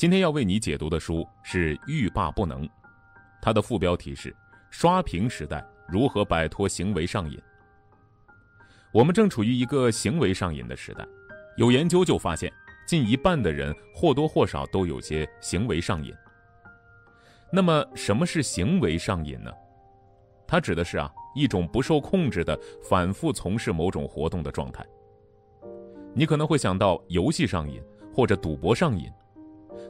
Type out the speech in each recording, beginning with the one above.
今天要为你解读的书是《欲罢不能》，它的副标题是“刷屏时代如何摆脱行为上瘾”。我们正处于一个行为上瘾的时代，有研究就发现，近一半的人或多或少都有些行为上瘾。那么，什么是行为上瘾呢？它指的是啊一种不受控制的反复从事某种活动的状态。你可能会想到游戏上瘾或者赌博上瘾。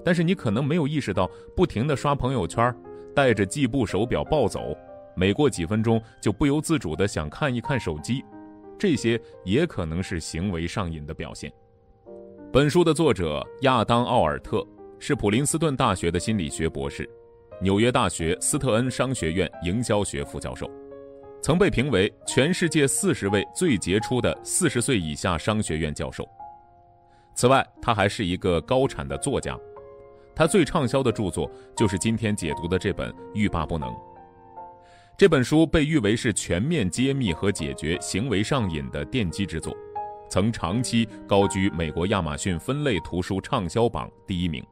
但是你可能没有意识到，不停的刷朋友圈，带着计步手表暴走，每过几分钟就不由自主的想看一看手机，这些也可能是行为上瘾的表现。本书的作者亚当·奥尔特是普林斯顿大学的心理学博士，纽约大学斯特恩商学院营销学副教授，曾被评为全世界四十位最杰出的四十岁以下商学院教授。此外，他还是一个高产的作家。他最畅销的著作就是今天解读的这本《欲罢不能》。这本书被誉为是全面揭秘和解决行为上瘾的奠基之作，曾长期高居美国亚马逊分类图书畅销榜第一名。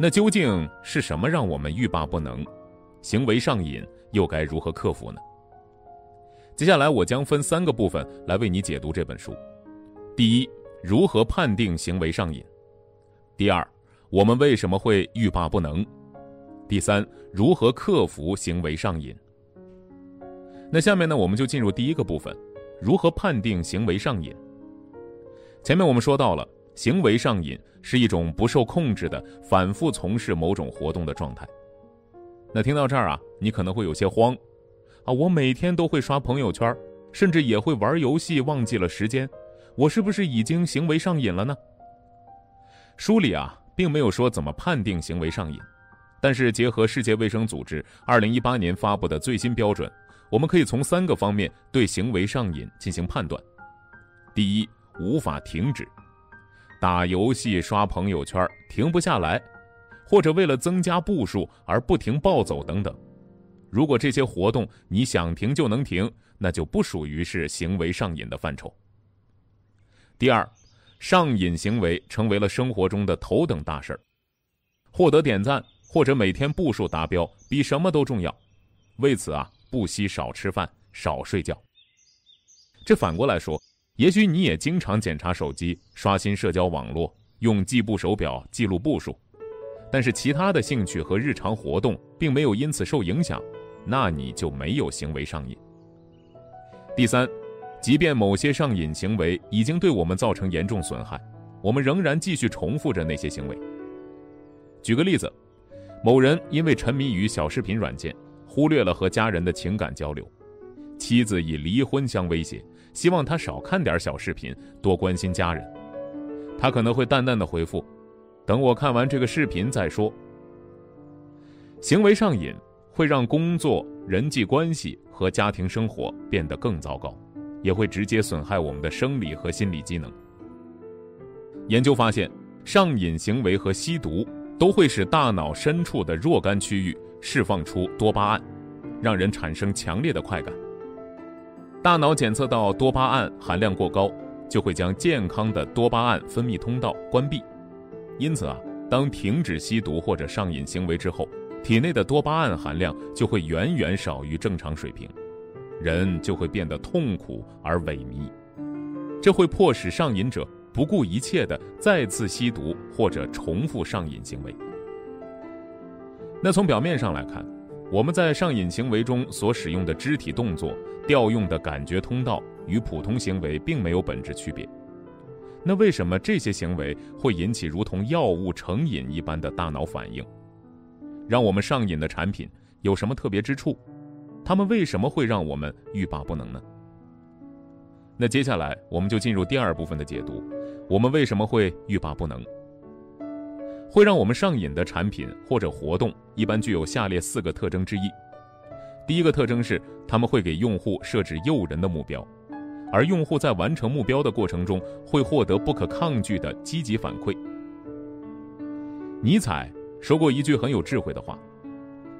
那究竟是什么让我们欲罢不能？行为上瘾又该如何克服呢？接下来我将分三个部分来为你解读这本书。第一，如何判定行为上瘾？第二，我们为什么会欲罢不能？第三，如何克服行为上瘾？那下面呢，我们就进入第一个部分，如何判定行为上瘾？前面我们说到了，行为上瘾是一种不受控制的反复从事某种活动的状态。那听到这儿啊，你可能会有些慌，啊，我每天都会刷朋友圈，甚至也会玩游戏，忘记了时间，我是不是已经行为上瘾了呢？书里啊。并没有说怎么判定行为上瘾，但是结合世界卫生组织二零一八年发布的最新标准，我们可以从三个方面对行为上瘾进行判断。第一，无法停止，打游戏、刷朋友圈停不下来，或者为了增加步数而不停暴走等等。如果这些活动你想停就能停，那就不属于是行为上瘾的范畴。第二。上瘾行为成为了生活中的头等大事儿，获得点赞或者每天步数达标比什么都重要。为此啊，不惜少吃饭、少睡觉。这反过来说，也许你也经常检查手机、刷新社交网络、用计步手表记录步数，但是其他的兴趣和日常活动并没有因此受影响，那你就没有行为上瘾。第三。即便某些上瘾行为已经对我们造成严重损害，我们仍然继续重复着那些行为。举个例子，某人因为沉迷于小视频软件，忽略了和家人的情感交流，妻子以离婚相威胁，希望他少看点小视频，多关心家人。他可能会淡淡的回复：“等我看完这个视频再说。”行为上瘾会让工作、人际关系和家庭生活变得更糟糕。也会直接损害我们的生理和心理机能。研究发现，上瘾行为和吸毒都会使大脑深处的若干区域释放出多巴胺，让人产生强烈的快感。大脑检测到多巴胺含量过高，就会将健康的多巴胺分泌通道关闭。因此啊，当停止吸毒或者上瘾行为之后，体内的多巴胺含量就会远远少于正常水平。人就会变得痛苦而萎靡，这会迫使上瘾者不顾一切的再次吸毒或者重复上瘾行为。那从表面上来看，我们在上瘾行为中所使用的肢体动作、调用的感觉通道与普通行为并没有本质区别。那为什么这些行为会引起如同药物成瘾一般的大脑反应？让我们上瘾的产品有什么特别之处？他们为什么会让我们欲罢不能呢？那接下来我们就进入第二部分的解读。我们为什么会欲罢不能？会让我们上瘾的产品或者活动，一般具有下列四个特征之一。第一个特征是，他们会给用户设置诱人的目标，而用户在完成目标的过程中，会获得不可抗拒的积极反馈。尼采说过一句很有智慧的话。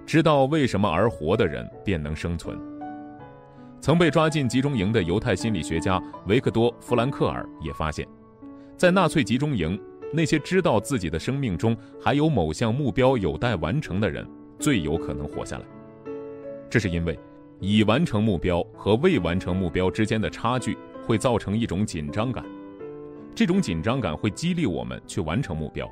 知道为什么而活的人便能生存。曾被抓进集中营的犹太心理学家维克多·弗兰克尔也发现，在纳粹集中营，那些知道自己的生命中还有某项目标有待完成的人，最有可能活下来。这是因为，已完成目标和未完成目标之间的差距会造成一种紧张感，这种紧张感会激励我们去完成目标，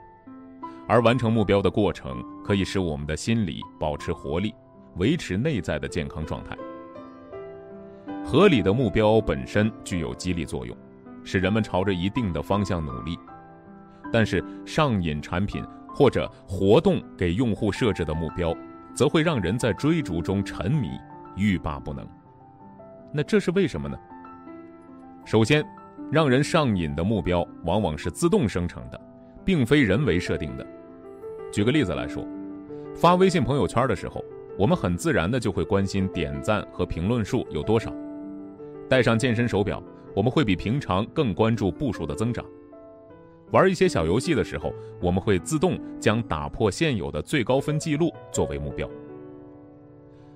而完成目标的过程可以使我们的心理保持活力，维持内在的健康状态。合理的目标本身具有激励作用，使人们朝着一定的方向努力。但是，上瘾产品或者活动给用户设置的目标，则会让人在追逐中沉迷、欲罢不能。那这是为什么呢？首先，让人上瘾的目标往往是自动生成的，并非人为设定的。举个例子来说，发微信朋友圈的时候，我们很自然的就会关心点赞和评论数有多少；戴上健身手表，我们会比平常更关注步数的增长。玩一些小游戏的时候，我们会自动将打破现有的最高分记录作为目标。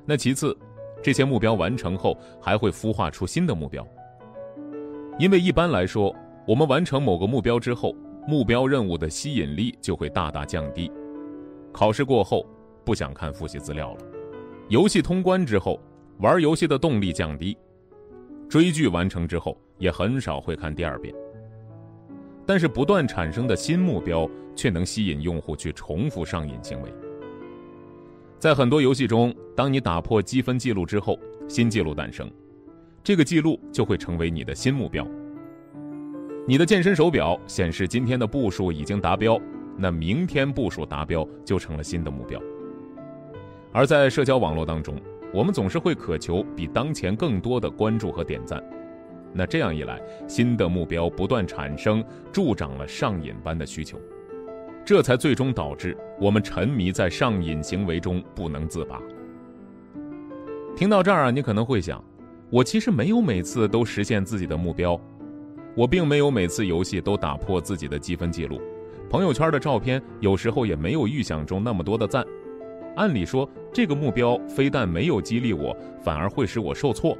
那其次，这些目标完成后还会孵化出新的目标。因为一般来说，我们完成某个目标之后，目标任务的吸引力就会大大降低。考试过后，不想看复习资料了；游戏通关之后，玩游戏的动力降低；追剧完成之后，也很少会看第二遍。但是不断产生的新目标却能吸引用户去重复上瘾行为。在很多游戏中，当你打破积分记录之后，新记录诞生，这个记录就会成为你的新目标。你的健身手表显示今天的步数已经达标，那明天步数达标就成了新的目标。而在社交网络当中，我们总是会渴求比当前更多的关注和点赞。那这样一来，新的目标不断产生，助长了上瘾般的需求，这才最终导致我们沉迷在上瘾行为中不能自拔。听到这儿啊，你可能会想，我其实没有每次都实现自己的目标，我并没有每次游戏都打破自己的积分记录，朋友圈的照片有时候也没有预想中那么多的赞。按理说，这个目标非但没有激励我，反而会使我受挫。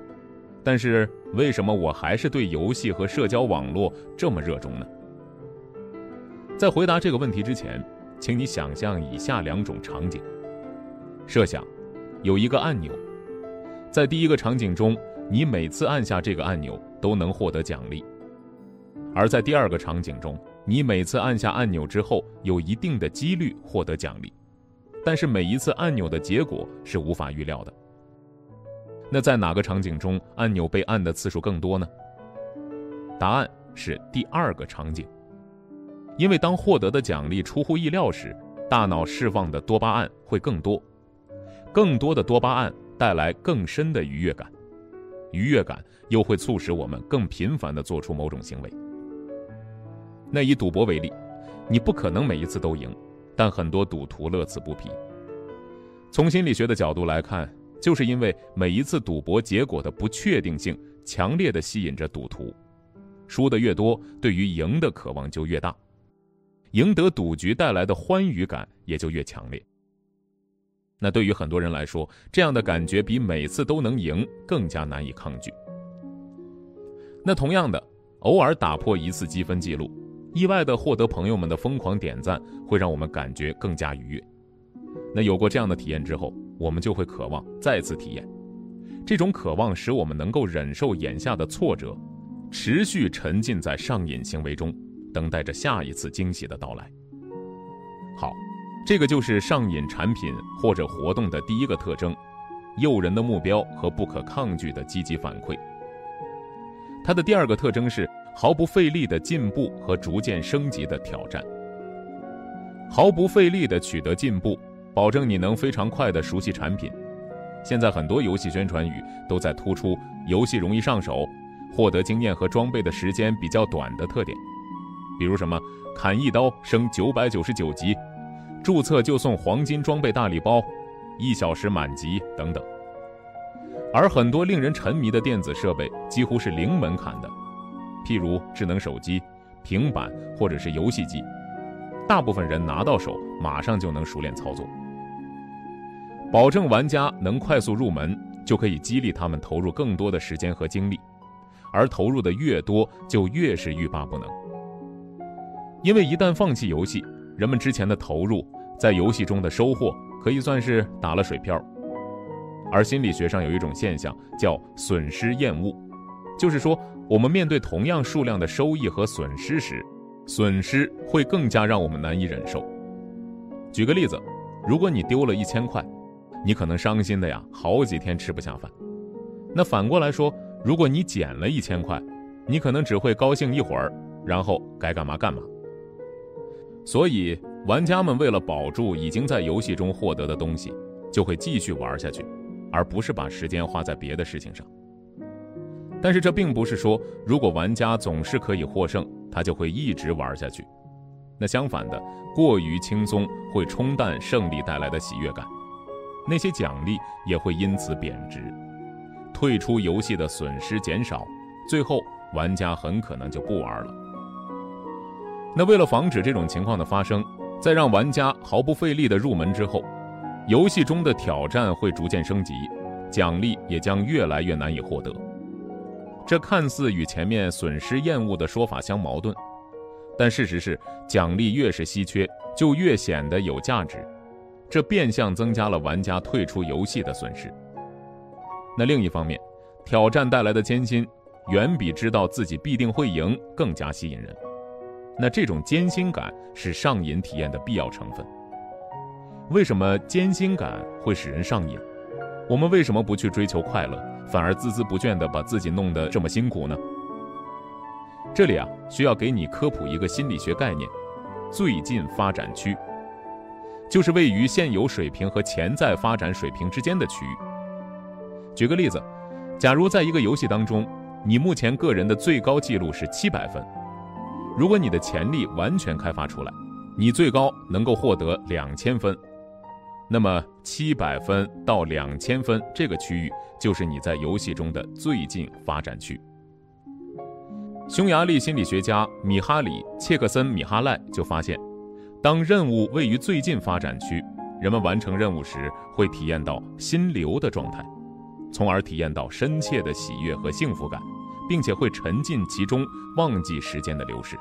但是为什么我还是对游戏和社交网络这么热衷呢？在回答这个问题之前，请你想象以下两种场景：设想有一个按钮，在第一个场景中，你每次按下这个按钮都能获得奖励；而在第二个场景中，你每次按下按钮之后有一定的几率获得奖励，但是每一次按钮的结果是无法预料的。那在哪个场景中按钮被按的次数更多呢？答案是第二个场景，因为当获得的奖励出乎意料时，大脑释放的多巴胺会更多，更多的多巴胺带来更深的愉悦感，愉悦感又会促使我们更频繁地做出某种行为。那以赌博为例，你不可能每一次都赢，但很多赌徒乐此不疲。从心理学的角度来看。就是因为每一次赌博结果的不确定性，强烈的吸引着赌徒，输的越多，对于赢的渴望就越大，赢得赌局带来的欢愉感也就越强烈。那对于很多人来说，这样的感觉比每次都能赢更加难以抗拒。那同样的，偶尔打破一次积分记录，意外的获得朋友们的疯狂点赞，会让我们感觉更加愉悦。那有过这样的体验之后，我们就会渴望再次体验。这种渴望使我们能够忍受眼下的挫折，持续沉浸在上瘾行为中，等待着下一次惊喜的到来。好，这个就是上瘾产品或者活动的第一个特征：诱人的目标和不可抗拒的积极反馈。它的第二个特征是毫不费力的进步和逐渐升级的挑战。毫不费力的取得进步。保证你能非常快的熟悉产品。现在很多游戏宣传语都在突出游戏容易上手、获得经验和装备的时间比较短的特点，比如什么砍一刀升九百九十九级，注册就送黄金装备大礼包，一小时满级等等。而很多令人沉迷的电子设备几乎是零门槛的，譬如智能手机、平板或者是游戏机，大部分人拿到手马上就能熟练操作。保证玩家能快速入门，就可以激励他们投入更多的时间和精力，而投入的越多，就越是欲罢不能。因为一旦放弃游戏，人们之前的投入，在游戏中的收获可以算是打了水漂。而心理学上有一种现象叫损失厌恶，就是说，我们面对同样数量的收益和损失时，损失会更加让我们难以忍受。举个例子，如果你丢了一千块，你可能伤心的呀，好几天吃不下饭。那反过来说，如果你捡了一千块，你可能只会高兴一会儿，然后该干嘛干嘛。所以，玩家们为了保住已经在游戏中获得的东西，就会继续玩下去，而不是把时间花在别的事情上。但是这并不是说，如果玩家总是可以获胜，他就会一直玩下去。那相反的，过于轻松会冲淡胜利带来的喜悦感，那些奖励也会因此贬值，退出游戏的损失减少，最后玩家很可能就不玩了。那为了防止这种情况的发生，在让玩家毫不费力的入门之后，游戏中的挑战会逐渐升级，奖励也将越来越难以获得。这看似与前面损失厌恶的说法相矛盾，但事实是，奖励越是稀缺，就越显得有价值，这变相增加了玩家退出游戏的损失。那另一方面，挑战带来的艰辛，远比知道自己必定会赢更加吸引人。那这种艰辛感是上瘾体验的必要成分。为什么艰辛感会使人上瘾？我们为什么不去追求快乐，反而孜孜不倦地把自己弄得这么辛苦呢？这里啊，需要给你科普一个心理学概念：最近发展区，就是位于现有水平和潜在发展水平之间的区域。举个例子，假如在一个游戏当中，你目前个人的最高记录是七百分。如果你的潜力完全开发出来，你最高能够获得两千分，那么七百分到两千分这个区域就是你在游戏中的最近发展区。匈牙利心理学家米哈里·切克森米哈赖就发现，当任务位于最近发展区，人们完成任务时会体验到心流的状态，从而体验到深切的喜悦和幸福感。并且会沉浸其中，忘记时间的流逝。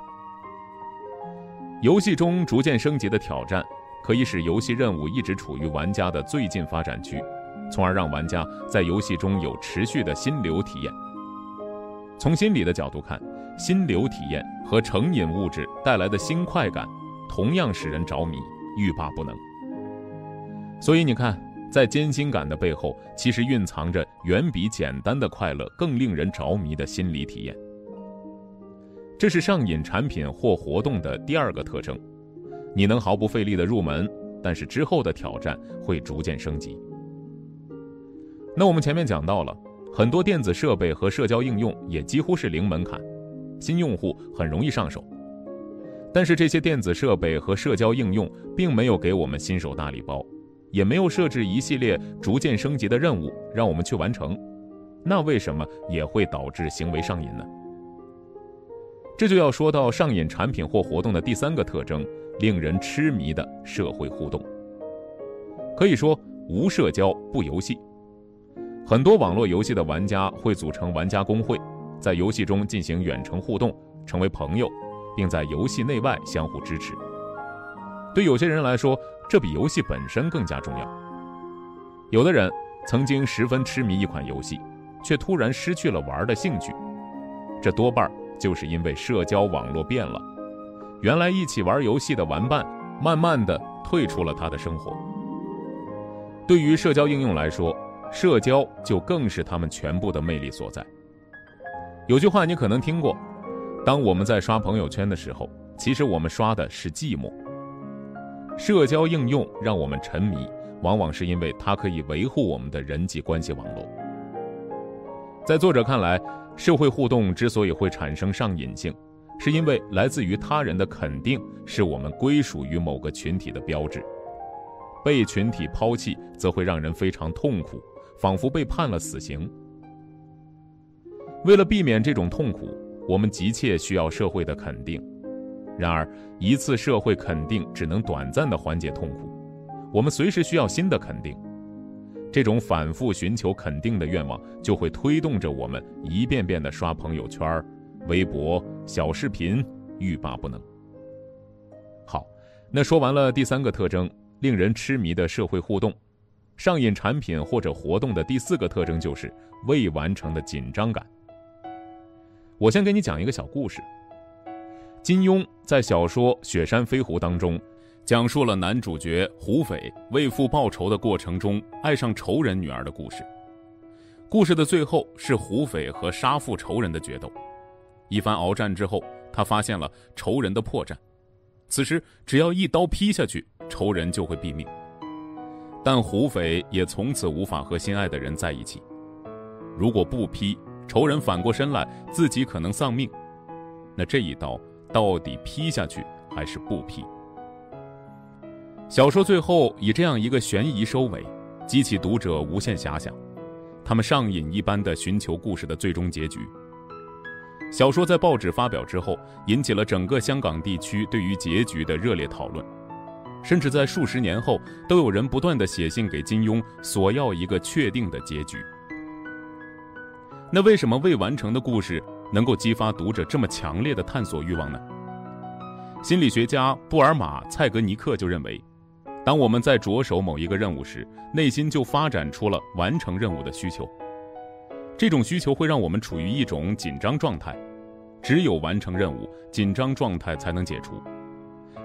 游戏中逐渐升级的挑战，可以使游戏任务一直处于玩家的最近发展区，从而让玩家在游戏中有持续的心流体验。从心理的角度看，心流体验和成瘾物质带来的新快感，同样使人着迷，欲罢不能。所以你看。在艰辛感的背后，其实蕴藏着远比简单的快乐更令人着迷的心理体验。这是上瘾产品或活动的第二个特征：你能毫不费力的入门，但是之后的挑战会逐渐升级。那我们前面讲到了，很多电子设备和社交应用也几乎是零门槛，新用户很容易上手。但是这些电子设备和社交应用并没有给我们新手大礼包。也没有设置一系列逐渐升级的任务让我们去完成，那为什么也会导致行为上瘾呢？这就要说到上瘾产品或活动的第三个特征：令人痴迷的社会互动。可以说，无社交不游戏。很多网络游戏的玩家会组成玩家公会，在游戏中进行远程互动，成为朋友，并在游戏内外相互支持。对有些人来说，这比游戏本身更加重要。有的人曾经十分痴迷一款游戏，却突然失去了玩的兴趣，这多半就是因为社交网络变了。原来一起玩游戏的玩伴，慢慢的退出了他的生活。对于社交应用来说，社交就更是他们全部的魅力所在。有句话你可能听过：当我们在刷朋友圈的时候，其实我们刷的是寂寞。社交应用让我们沉迷，往往是因为它可以维护我们的人际关系网络。在作者看来，社会互动之所以会产生上瘾性，是因为来自于他人的肯定是我们归属于某个群体的标志。被群体抛弃，则会让人非常痛苦，仿佛被判了死刑。为了避免这种痛苦，我们急切需要社会的肯定。然而，一次社会肯定只能短暂的缓解痛苦，我们随时需要新的肯定。这种反复寻求肯定的愿望，就会推动着我们一遍遍的刷朋友圈、微博、小视频，欲罢不能。好那说完了第三个特征，令人痴迷的社会互动，上瘾产品或者活动的第四个特征就是未完成的紧张感。我先给你讲一个小故事。金庸在小说《雪山飞狐》当中，讲述了男主角胡斐为父报仇的过程中爱上仇人女儿的故事。故事的最后是胡斐和杀父仇人的决斗。一番鏖战之后，他发现了仇人的破绽。此时，只要一刀劈下去，仇人就会毙命。但胡斐也从此无法和心爱的人在一起。如果不劈，仇人反过身来，自己可能丧命。那这一刀。到底劈下去还是不劈？小说最后以这样一个悬疑收尾，激起读者无限遐想，他们上瘾一般的寻求故事的最终结局。小说在报纸发表之后，引起了整个香港地区对于结局的热烈讨论，甚至在数十年后，都有人不断的写信给金庸，索要一个确定的结局。那为什么未完成的故事？能够激发读者这么强烈的探索欲望呢？心理学家布尔玛·蔡格尼克就认为，当我们在着手某一个任务时，内心就发展出了完成任务的需求。这种需求会让我们处于一种紧张状态，只有完成任务，紧张状态才能解除。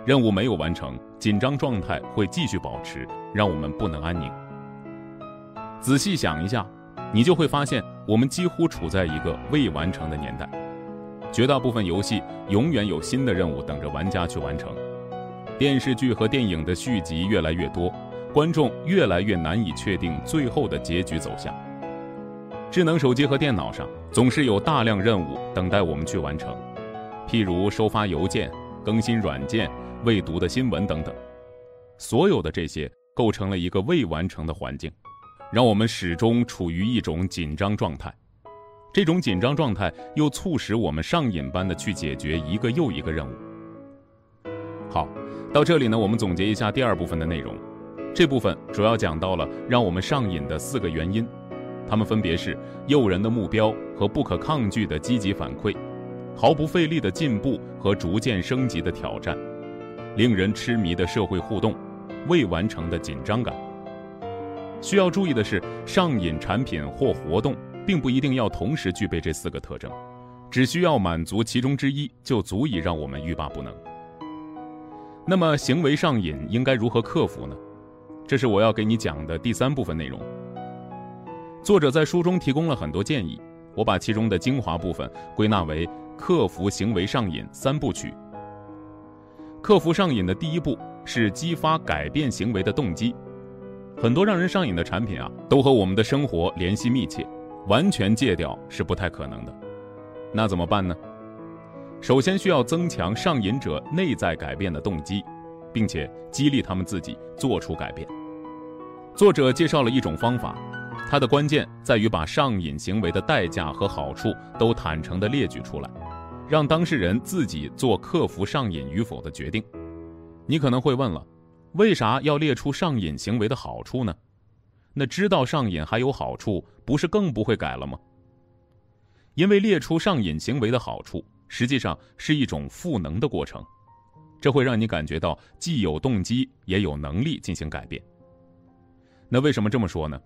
任务没有完成，紧张状态会继续保持，让我们不能安宁。仔细想一下。你就会发现，我们几乎处在一个未完成的年代。绝大部分游戏永远有新的任务等着玩家去完成。电视剧和电影的续集越来越多，观众越来越难以确定最后的结局走向。智能手机和电脑上总是有大量任务等待我们去完成，譬如收发邮件、更新软件、未读的新闻等等。所有的这些构成了一个未完成的环境。让我们始终处于一种紧张状态，这种紧张状态又促使我们上瘾般的去解决一个又一个任务。好，到这里呢，我们总结一下第二部分的内容。这部分主要讲到了让我们上瘾的四个原因，它们分别是诱人的目标和不可抗拒的积极反馈，毫不费力的进步和逐渐升级的挑战，令人痴迷的社会互动，未完成的紧张感。需要注意的是，上瘾产品或活动并不一定要同时具备这四个特征，只需要满足其中之一，就足以让我们欲罢不能。那么，行为上瘾应该如何克服呢？这是我要给你讲的第三部分内容。作者在书中提供了很多建议，我把其中的精华部分归纳为克服行为上瘾三部曲。克服上瘾的第一步是激发改变行为的动机。很多让人上瘾的产品啊，都和我们的生活联系密切，完全戒掉是不太可能的。那怎么办呢？首先需要增强上瘾者内在改变的动机，并且激励他们自己做出改变。作者介绍了一种方法，它的关键在于把上瘾行为的代价和好处都坦诚地列举出来，让当事人自己做克服上瘾与否的决定。你可能会问了。为啥要列出上瘾行为的好处呢？那知道上瘾还有好处，不是更不会改了吗？因为列出上瘾行为的好处，实际上是一种赋能的过程，这会让你感觉到既有动机，也有能力进行改变。那为什么这么说呢？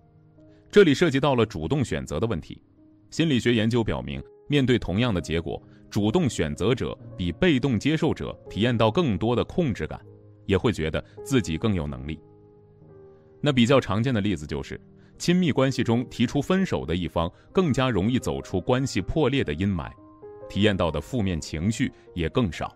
这里涉及到了主动选择的问题。心理学研究表明，面对同样的结果，主动选择者比被动接受者体验到更多的控制感。也会觉得自己更有能力。那比较常见的例子就是，亲密关系中提出分手的一方更加容易走出关系破裂的阴霾，体验到的负面情绪也更少。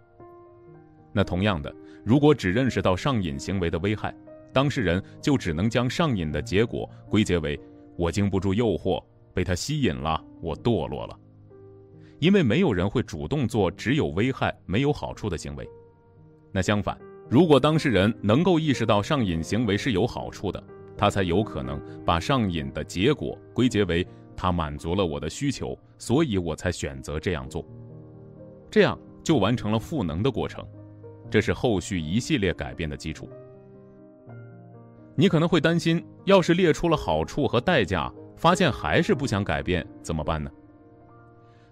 那同样的，如果只认识到上瘾行为的危害，当事人就只能将上瘾的结果归结为“我经不住诱惑，被他吸引了，我堕落了”。因为没有人会主动做只有危害没有好处的行为。那相反。如果当事人能够意识到上瘾行为是有好处的，他才有可能把上瘾的结果归结为他满足了我的需求，所以我才选择这样做，这样就完成了赋能的过程，这是后续一系列改变的基础。你可能会担心，要是列出了好处和代价，发现还是不想改变怎么办呢？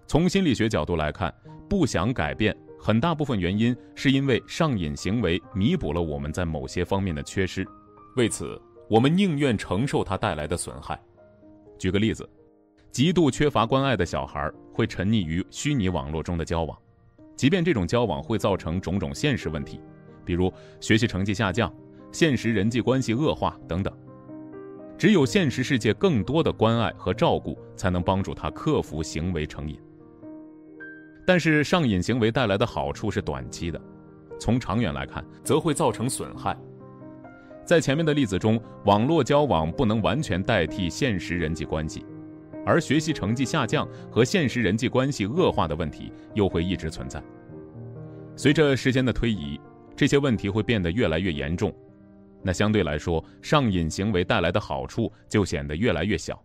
从心理学角度来看，不想改变。很大部分原因是因为上瘾行为弥补了我们在某些方面的缺失，为此我们宁愿承受它带来的损害。举个例子，极度缺乏关爱的小孩会沉溺于虚拟网络中的交往，即便这种交往会造成种种现实问题，比如学习成绩下降、现实人际关系恶化等等。只有现实世界更多的关爱和照顾，才能帮助他克服行为成瘾。但是上瘾行为带来的好处是短期的，从长远来看，则会造成损害。在前面的例子中，网络交往不能完全代替现实人际关系，而学习成绩下降和现实人际关系恶化的问题又会一直存在。随着时间的推移，这些问题会变得越来越严重。那相对来说，上瘾行为带来的好处就显得越来越小，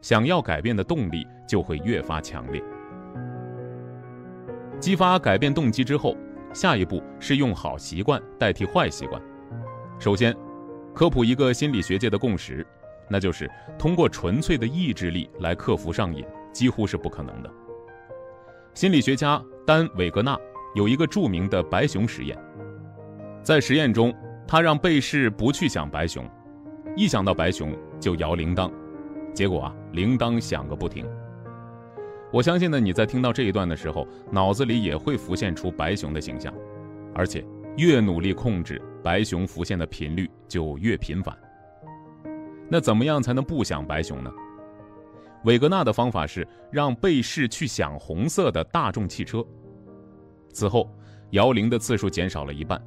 想要改变的动力就会越发强烈。激发改变动机之后，下一步是用好习惯代替坏习惯。首先，科普一个心理学界的共识，那就是通过纯粹的意志力来克服上瘾，几乎是不可能的。心理学家丹·韦格纳有一个著名的白熊实验，在实验中。他让被试不去想白熊，一想到白熊就摇铃铛，结果啊，铃铛响个不停。我相信呢，你在听到这一段的时候，脑子里也会浮现出白熊的形象，而且越努力控制白熊浮现的频率就越频繁。那怎么样才能不想白熊呢？韦格纳的方法是让被试去想红色的大众汽车，此后摇铃的次数减少了一半。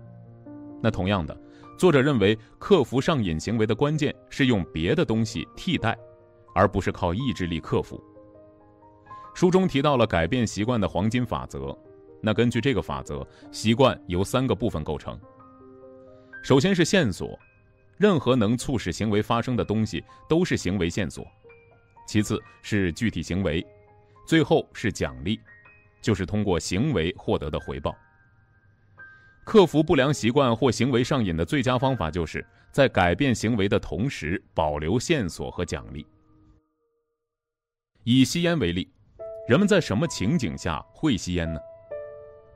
那同样的。作者认为，克服上瘾行为的关键是用别的东西替代，而不是靠意志力克服。书中提到了改变习惯的黄金法则。那根据这个法则，习惯由三个部分构成。首先是线索，任何能促使行为发生的东西都是行为线索。其次是具体行为，最后是奖励，就是通过行为获得的回报。克服不良习惯或行为上瘾的最佳方法，就是在改变行为的同时保留线索和奖励。以吸烟为例，人们在什么情景下会吸烟呢？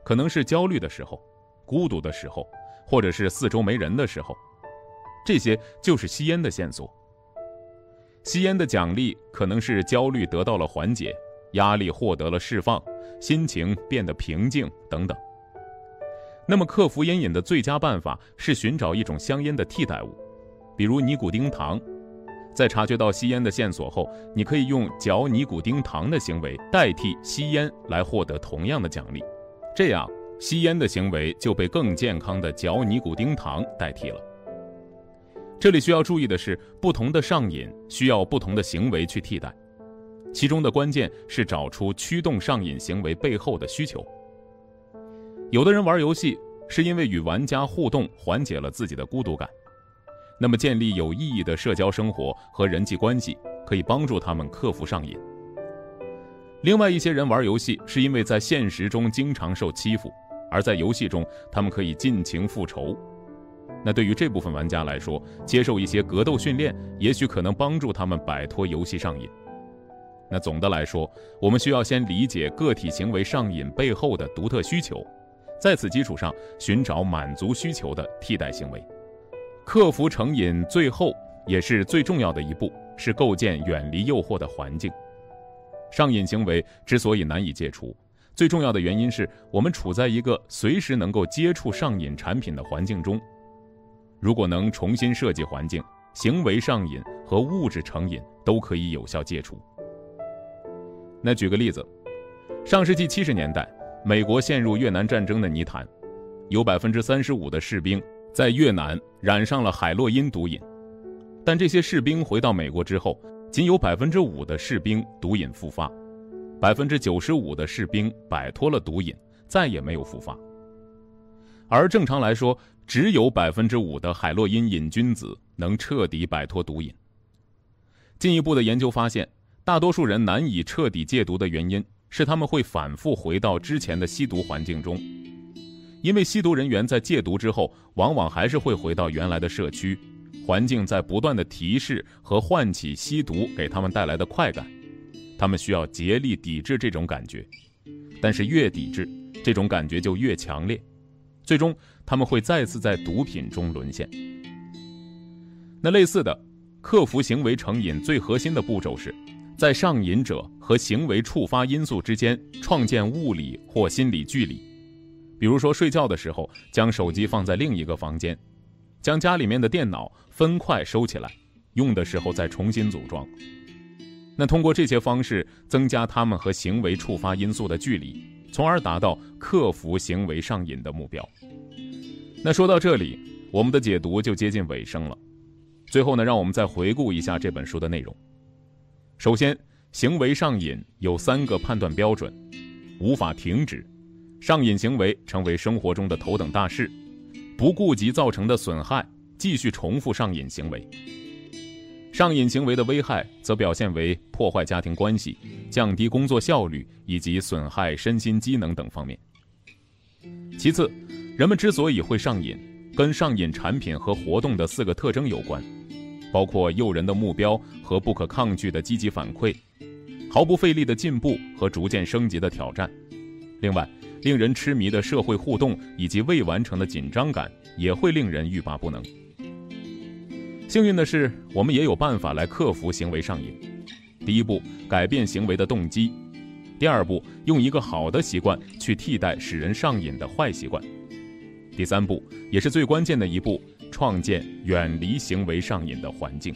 可能是焦虑的时候、孤独的时候，或者是四周没人的时候，这些就是吸烟的线索。吸烟的奖励可能是焦虑得到了缓解，压力获得了释放，心情变得平静等等。那么，克服烟瘾的最佳办法是寻找一种香烟的替代物，比如尼古丁糖。在察觉到吸烟的线索后，你可以用嚼尼古丁糖的行为代替吸烟来获得同样的奖励，这样吸烟的行为就被更健康的嚼尼古丁糖代替了。这里需要注意的是，不同的上瘾需要不同的行为去替代，其中的关键是找出驱动上瘾行为背后的需求。有的人玩游戏是因为与玩家互动缓解了自己的孤独感，那么建立有意义的社交生活和人际关系可以帮助他们克服上瘾。另外一些人玩游戏是因为在现实中经常受欺负，而在游戏中他们可以尽情复仇。那对于这部分玩家来说，接受一些格斗训练也许可能帮助他们摆脱游戏上瘾。那总的来说，我们需要先理解个体行为上瘾背后的独特需求。在此基础上，寻找满足需求的替代行为，克服成瘾，最后也是最重要的一步是构建远离诱惑的环境。上瘾行为之所以难以戒除，最重要的原因是我们处在一个随时能够接触上瘾产品的环境中。如果能重新设计环境，行为上瘾和物质成瘾都可以有效戒除。那举个例子，上世纪七十年代。美国陷入越南战争的泥潭，有百分之三十五的士兵在越南染上了海洛因毒瘾，但这些士兵回到美国之后，仅有百分之五的士兵毒瘾复发，百分之九十五的士兵摆脱了毒瘾，再也没有复发。而正常来说，只有百分之五的海洛因瘾君子能彻底摆脱毒瘾。进一步的研究发现，大多数人难以彻底戒毒的原因。是他们会反复回到之前的吸毒环境中，因为吸毒人员在戒毒之后，往往还是会回到原来的社区，环境在不断的提示和唤起吸毒给他们带来的快感，他们需要竭力抵制这种感觉，但是越抵制，这种感觉就越强烈，最终他们会再次在毒品中沦陷。那类似的，克服行为成瘾最核心的步骤是，在上瘾者和行为触发因素之间创建物理或心理距离。比如说，睡觉的时候将手机放在另一个房间，将家里面的电脑分块收起来，用的时候再重新组装。那通过这些方式增加他们和行为触发因素的距离，从而达到克服行为上瘾的目标。那说到这里，我们的解读就接近尾声了。最后呢，让我们再回顾一下这本书的内容。首先，行为上瘾有三个判断标准：无法停止。上瘾行为成为生活中的头等大事，不顾及造成的损害，继续重复上瘾行为。上瘾行为的危害则表现为破坏家庭关系、降低工作效率以及损害身心机能等方面。其次，人们之所以会上瘾，跟上瘾产品和活动的四个特征有关，包括诱人的目标和不可抗拒的积极反馈，毫不费力的进步和逐渐升级的挑战。另外，令人痴迷的社会互动以及未完成的紧张感，也会令人欲罢不能。幸运的是，我们也有办法来克服行为上瘾。第一步，改变行为的动机；第二步，用一个好的习惯去替代使人上瘾的坏习惯；第三步，也是最关键的一步，创建远离行为上瘾的环境。